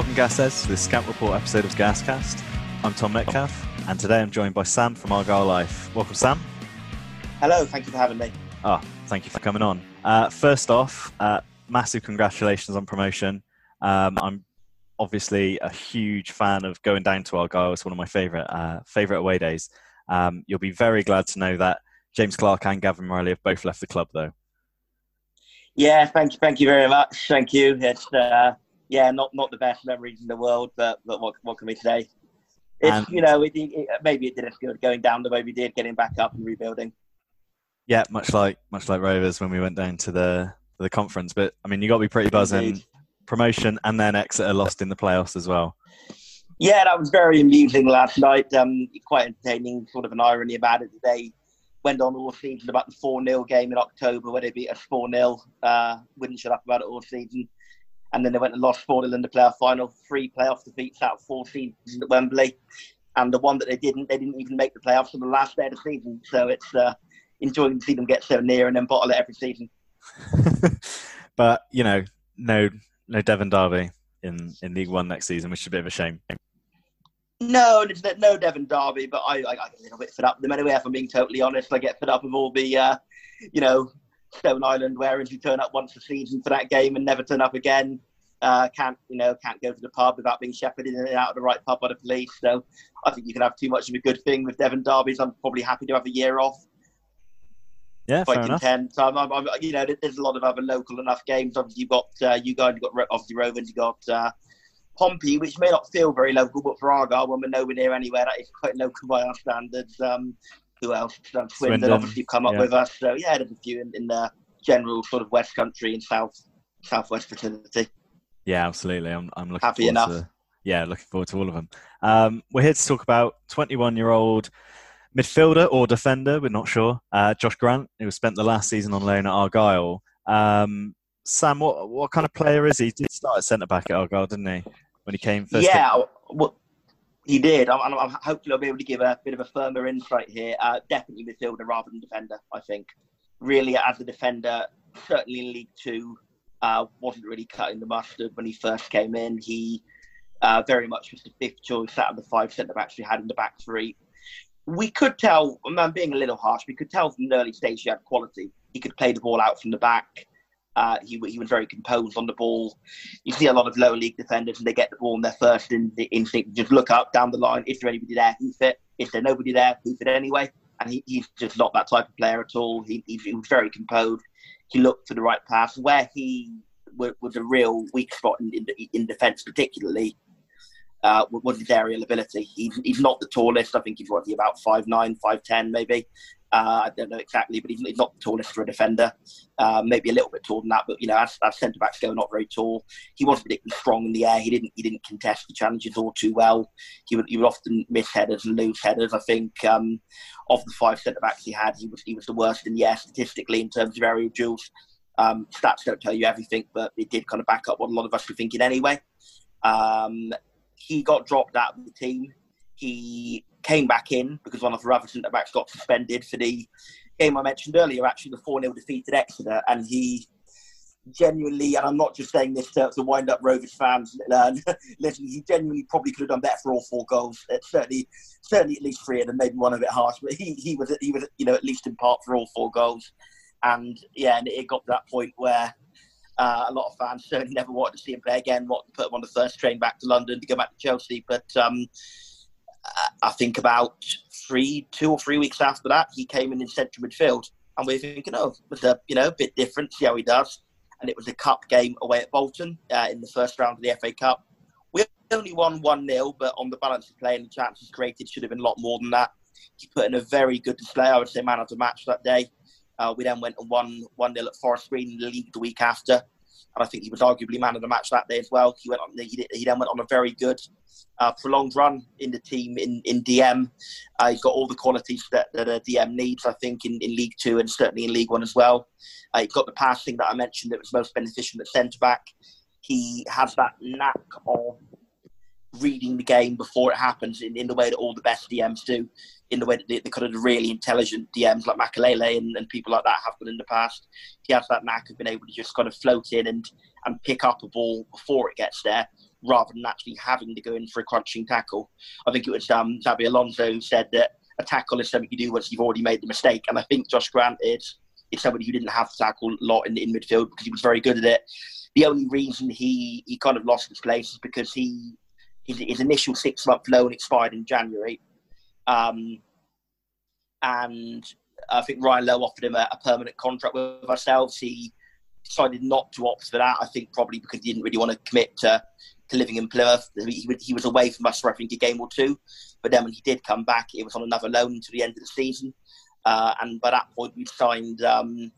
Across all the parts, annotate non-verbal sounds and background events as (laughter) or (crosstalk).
Welcome, Gasheads, to this Scout Report episode of Gascast. I'm Tom Metcalf, and today I'm joined by Sam from Argyle Life. Welcome, Sam. Hello, thank you for having me. Oh, thank you for coming on. Uh, first off, uh, massive congratulations on promotion. Um, I'm obviously a huge fan of going down to Argyle. It's one of my favourite uh, favourite away days. Um, you'll be very glad to know that James Clarke and Gavin Reilly have both left the club, though. Yeah, thank you, thank you very much. Thank you. It's uh, yeah, not not the best memories in the world, but but what what can we say? It's and, you know, it, it, maybe it didn't feel going down the way we did, getting back up and rebuilding. Yeah, much like much like Rovers when we went down to the the conference. But I mean, you got to be pretty buzzing. Indeed. Promotion and then Exeter lost in the playoffs as well. Yeah, that was very amusing last night. Um, quite entertaining. Sort of an irony about it today went on all season about the 4 0 game in October where they beat us 4 0. Uh, wouldn't shut up about it all season. And then they went and lost 4 0 in the playoff final. Three playoff defeats out of four seasons at Wembley. And the one that they didn't, they didn't even make the playoffs on the last day of the season. So it's uh, enjoying to see them get so near and then bottle it every season. (laughs) but, you know, no no Devon Derby in, in League One next season, which is a bit of a shame. No, no Devon Derby, but I, I, I get a little bit fed up with them anyway. If I'm being totally honest, I get fed up with all the, uh, you know, Stone Island wearers you turn up once a season for that game and never turn up again. Uh, can't you know can't go to the pub without being shepherded in and out of the right pub by the police. So I think you can have too much of a good thing with Devon Derbies. I'm probably happy to have a year off. Yeah, quite content. So I'm, I'm, I'm, you know, there's a lot of other local enough games. Obviously, you've got uh, you guys, you've got obviously Rovers, you've got uh, Pompey, which may not feel very local, but for Argyle, when we're nowhere near anywhere, that is quite local by our standards. Um, who else? Um, Swindon, Swindon, obviously come up yeah. with us. So yeah, there's a few in, in, the general sort of West Country and South Southwest vicinity. Yeah, absolutely. I'm I'm looking happy enough. To, yeah, looking forward to all of them. Um, we're here to talk about 21 year old midfielder or defender. We're not sure. Uh, Josh Grant, who spent the last season on loan at Argyle. Um, Sam, what what kind of player is he? He did start at centre back at Argyle, didn't he? when he came first? Yeah, well, he did. I'm, I'm, hopefully I'll be able to give a bit of a firmer insight here. Uh, definitely midfielder rather than defender. I think really as a defender, certainly in League Two, uh, wasn't really cutting the mustard when he first came in. He uh, very much was the fifth choice out of the five centre backs we had in the back three. We could tell, I'm being a little harsh, we could tell from the early stage he had quality. He could play the ball out from the back. Uh, he, he was very composed on the ball. You see a lot of lower league defenders, and they get the ball in their first in, instinct just look up down the line. Is there anybody there? Who's fit? Is there nobody there? Who's fit anyway? And he, he's just not that type of player at all. He, he, he was very composed. He looked for the right pass. Where he was, was a real weak spot in, in, in defence, particularly, uh, his aerial ability. He's, not the tallest. I think he's what, about five nine, five ten, maybe. Uh, I don't know exactly, but he's, he's, not the tallest for a defender. Uh, maybe a little bit taller than that, but you know, as, as centre backs go, not very tall. He wasn't particularly strong in the air. He didn't he didn't contest the challenges all too well. He would he would often miss headers and lose headers. I think um, of the five centre backs he had, he was he was the worst in the air statistically in terms of aerial duels. Um, stats don't tell you everything, but it did kind of back up what a lot of us were thinking anyway. Um, he got dropped out of the team. He came back in because one of the other centre backs got suspended for the game I mentioned earlier, actually the 4 0 defeat at Exeter. And he genuinely, and I'm not just saying this to, to wind up Rovers fans, (laughs) uh, listen, he genuinely probably could have done better for all four goals. It's certainly, certainly at least three of them, maybe one of it harsh, but he, he was, he was, you know, at least in part for all four goals. And yeah, and it got to that point where uh, a lot of fans certainly never wanted to see him play again, to put him on the first train back to London to go back to Chelsea. But um, I think about three, two or three weeks after that, he came in in central midfield, and we are thinking, oh, was a you know a bit different. See how he does. And it was a cup game away at Bolton uh, in the first round of the FA Cup. We only won one 0 but on the balance of play and the chances created should have been a lot more than that. He put in a very good display. I would say man of the match that day. Uh, we then went and won one 0 at Forest Green in the league the week after and I think he was arguably man of the match that day as well. He went on. He, he then went on a very good, uh, prolonged run in the team in in DM. Uh, he's got all the qualities that, that a DM needs, I think, in, in League Two and certainly in League One as well. Uh, he's got the passing that I mentioned that was most beneficial at centre back. He has that knack of reading the game before it happens in, in the way that all the best DMs do, in the way that the, the kind of really intelligent DMs like Makelele and, and people like that have done in the past. He has that knack of being able to just kind of float in and, and pick up a ball before it gets there. rather than actually having to go in for a crunching tackle. I think it was um, Xabi Alonso who said that a tackle is something you do once you've already made the mistake. And I think Josh Grant is, is somebody who didn't have to tackle a lot in, in midfield because he was very good at it. The only reason he, he kind of lost his place is because he his, his initial six month loan expired in January. Um, and I think Ryan Lowe offered him a, a, permanent contract with ourselves. He decided not to opt for that. I think probably because he didn't really want to commit to, to living in Plymouth. He, he was away from us for I think a game or two. But then when he did come back, it was on another loan until the end of the season. Uh, and by that point, we'd signed um,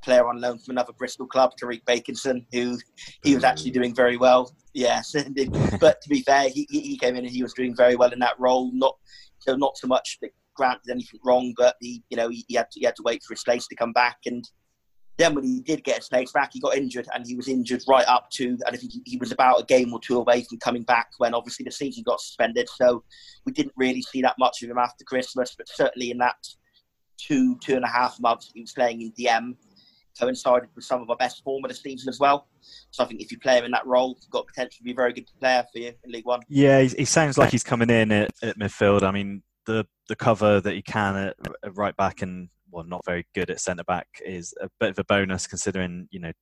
a player on loan from another Bristol club, Tyreeq Bakinson, who he was actually doing very well. Yes, (laughs) but to be fair, he, he came in and he was doing very well in that role. Not so not so much that Grant did anything wrong, but he you know he, he had to he had to wait for his place to come back and then when he did get his place back, he got injured, and he was injured right up to, and I think he was about a game or two away from coming back when obviously the season got suspended. So we didn't really see that much of him after Christmas, but certainly in that two, two and a half months he was playing in DM, coincided with some of our best form of the season as well. So I think if you play him in that role, he's got potential to be a very good player for you in League One. Yeah, he, sounds like he's coming in at, at midfield. I mean, the the cover that he can at, at right back and well, not very good at centre back is a bit of a bonus considering you know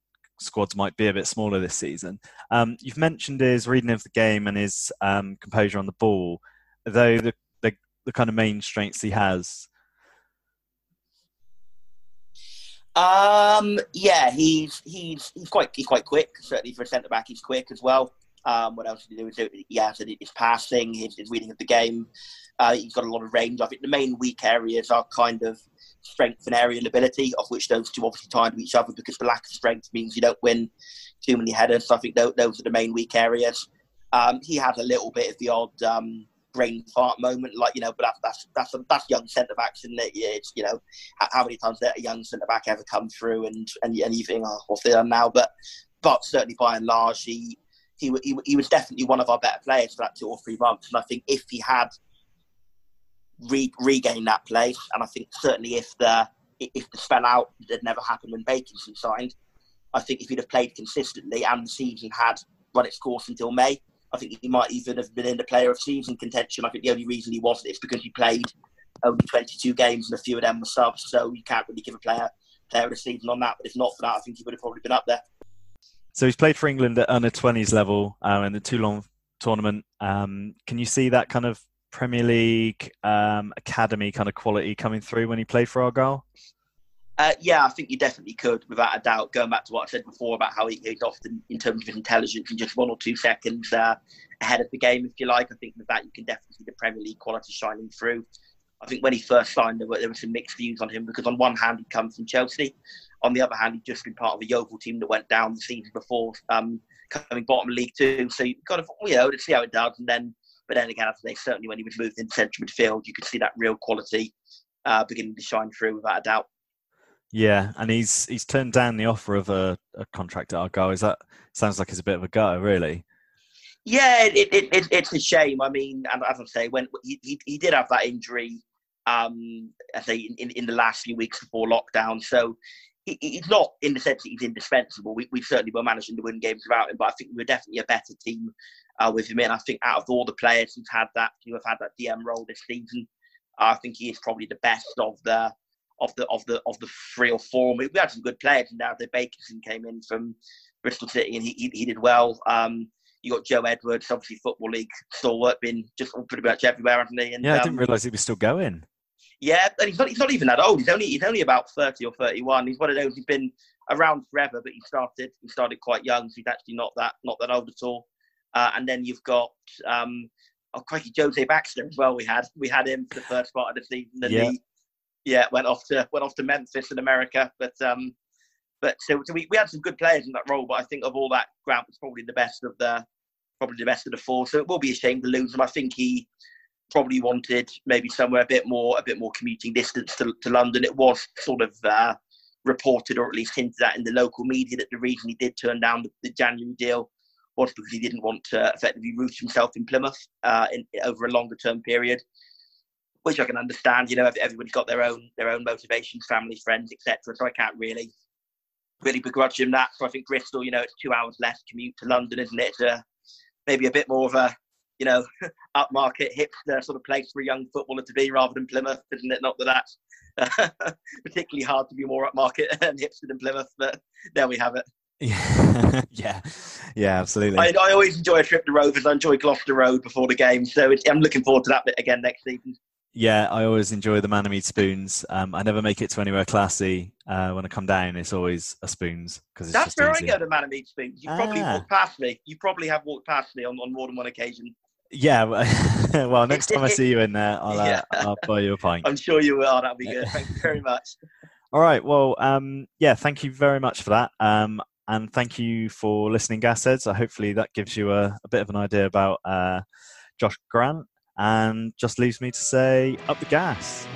squads might be a bit smaller this season. Um, you've mentioned his reading of the game and his um, composure on the ball, though the, the, the kind of main strengths he has. Um, yeah, he's he's he's quite he's quite quick. Certainly for a centre back, he's quick as well. Um, what else did he do? Yeah, so his passing, his, his reading of the game. Uh, he's got a lot of range. I think the main weak areas are kind of strength and aerial ability, of which those two obviously tie to each other because the lack of strength means you don't win too many headers. So I think those, are the main weak areas. Um, he had a little bit of the odd um, brain fart moment, like you know, but that's that's that's, that's young centre backs, and it? it's you know, how many times did a young centre back ever come through and and, and you think, oh, done now? But but certainly by and large, he. He, he, he was definitely one of our better players for that two or three months, and I think if he had re- regain that place. And I think certainly if the if the spell out had never happened when Bakinson signed, I think if he'd have played consistently and the season had run its course until May, I think he might even have been in the player of season contention. I think the only reason he wasn't is because he played only 22 games and a few of them were subs, so you can't really give a player player of the season on that. But if not for that, I think he would have probably been up there. So he's played for England at under 20s level um, in the Toulon tournament. Um, can you see that kind of Premier League um, academy kind of quality coming through when he played for Argyle? Uh, yeah, I think you definitely could, without a doubt. Going back to what I said before about how he, he's often, in terms of his intelligence, in just one or two seconds uh, ahead of the game, if you like. I think with that, you can definitely see the Premier League quality shining through. I think when he first signed, there were, there were some mixed views on him because, on one hand, he comes from Chelsea. On the other hand, he'd just been part of a Yeovil team that went down the season before, um, coming bottom League Two. So you kind of, you know, let's see how it does. And then but then again, I think certainly when he was moved into central midfield, you could see that real quality uh, beginning to shine through without a doubt. Yeah, and he's he's turned down the offer of a, a contract at Argyle. Is that sounds like it's a bit of a go, really? Yeah, it, it, it, it's a shame. I mean, as I say, when he, he, did have that injury, um, I say in, in the last few weeks before lockdown, so he, he's not in the sense that he's indispensable. We, we certainly were managing to win games without him, but I think we were definitely a better team uh, with him in. I think out of all the players who've had that, who have had that DM role this season, I think he is probably the best of the of the of the of the three or four. We had some good players, and now the Bakinson came in from Bristol City, and he he, he did well. Um, you got Joe Edwards, obviously Football League stalwart, been just pretty much everywhere, hasn't he? And, yeah, I didn't um, realise he was still going. Yeah, and he's not he's not even that old. He's only he's only about thirty or thirty one. He's one of those. He's been around forever, but he started he started quite young, so he's actually not that not that old at all. Uh, and then you've got um, oh crikey, Jose Baxter as well. We had we had him for the first part of the season, and yeah. he yeah went off to went off to Memphis in America. But um, but so, so we, we had some good players in that role. But I think of all that, Grant was probably the best of the probably the best of the four. So it will be a shame to lose him. I think he probably wanted maybe somewhere a bit more a bit more commuting distance to, to London. It was sort of uh, reported or at least hinted at in the local media that the reason he did turn down the, the January deal was because he didn't want to effectively root himself in Plymouth uh, in, over a longer term period, which I can understand. You know, everybody's got their own their own motivations, family, friends, etc. So I can't really really begrudge him that. So I think Bristol, you know, it's two hours less commute to London, isn't it? A uh, maybe a bit more of a you know (laughs) upmarket hipster sort of place for a young footballer to be rather than Plymouth, isn't it? Not that that's (laughs) particularly hard to be more upmarket (laughs) and hipster than Plymouth, but there we have it. Yeah, yeah, yeah, absolutely. I, I, always enjoy a trip to Rovers. I enjoy Gloucester Road before the game, so I'm looking forward to that bit again next season. Yeah, I always enjoy the Mannermead spoons. Um, I never make it to anywhere classy. Uh, when I come down, it's always a spoons because that's where easy. I go to Mannermead spoons. You probably ah. walked past me. You probably have walked past me on, on more than one occasion. Yeah, well, (laughs) next time I (laughs) see you in there, I'll, uh. I'll buy you a pint. I'm sure you will. That'll be good. Thank you very (laughs) much. All right. Well, um, yeah, thank you very much for that. Um, and thank you for listening, Gasheads. So hopefully that gives you a, a bit of an idea about uh, Josh Grant. And just leaves me to say, up the gas.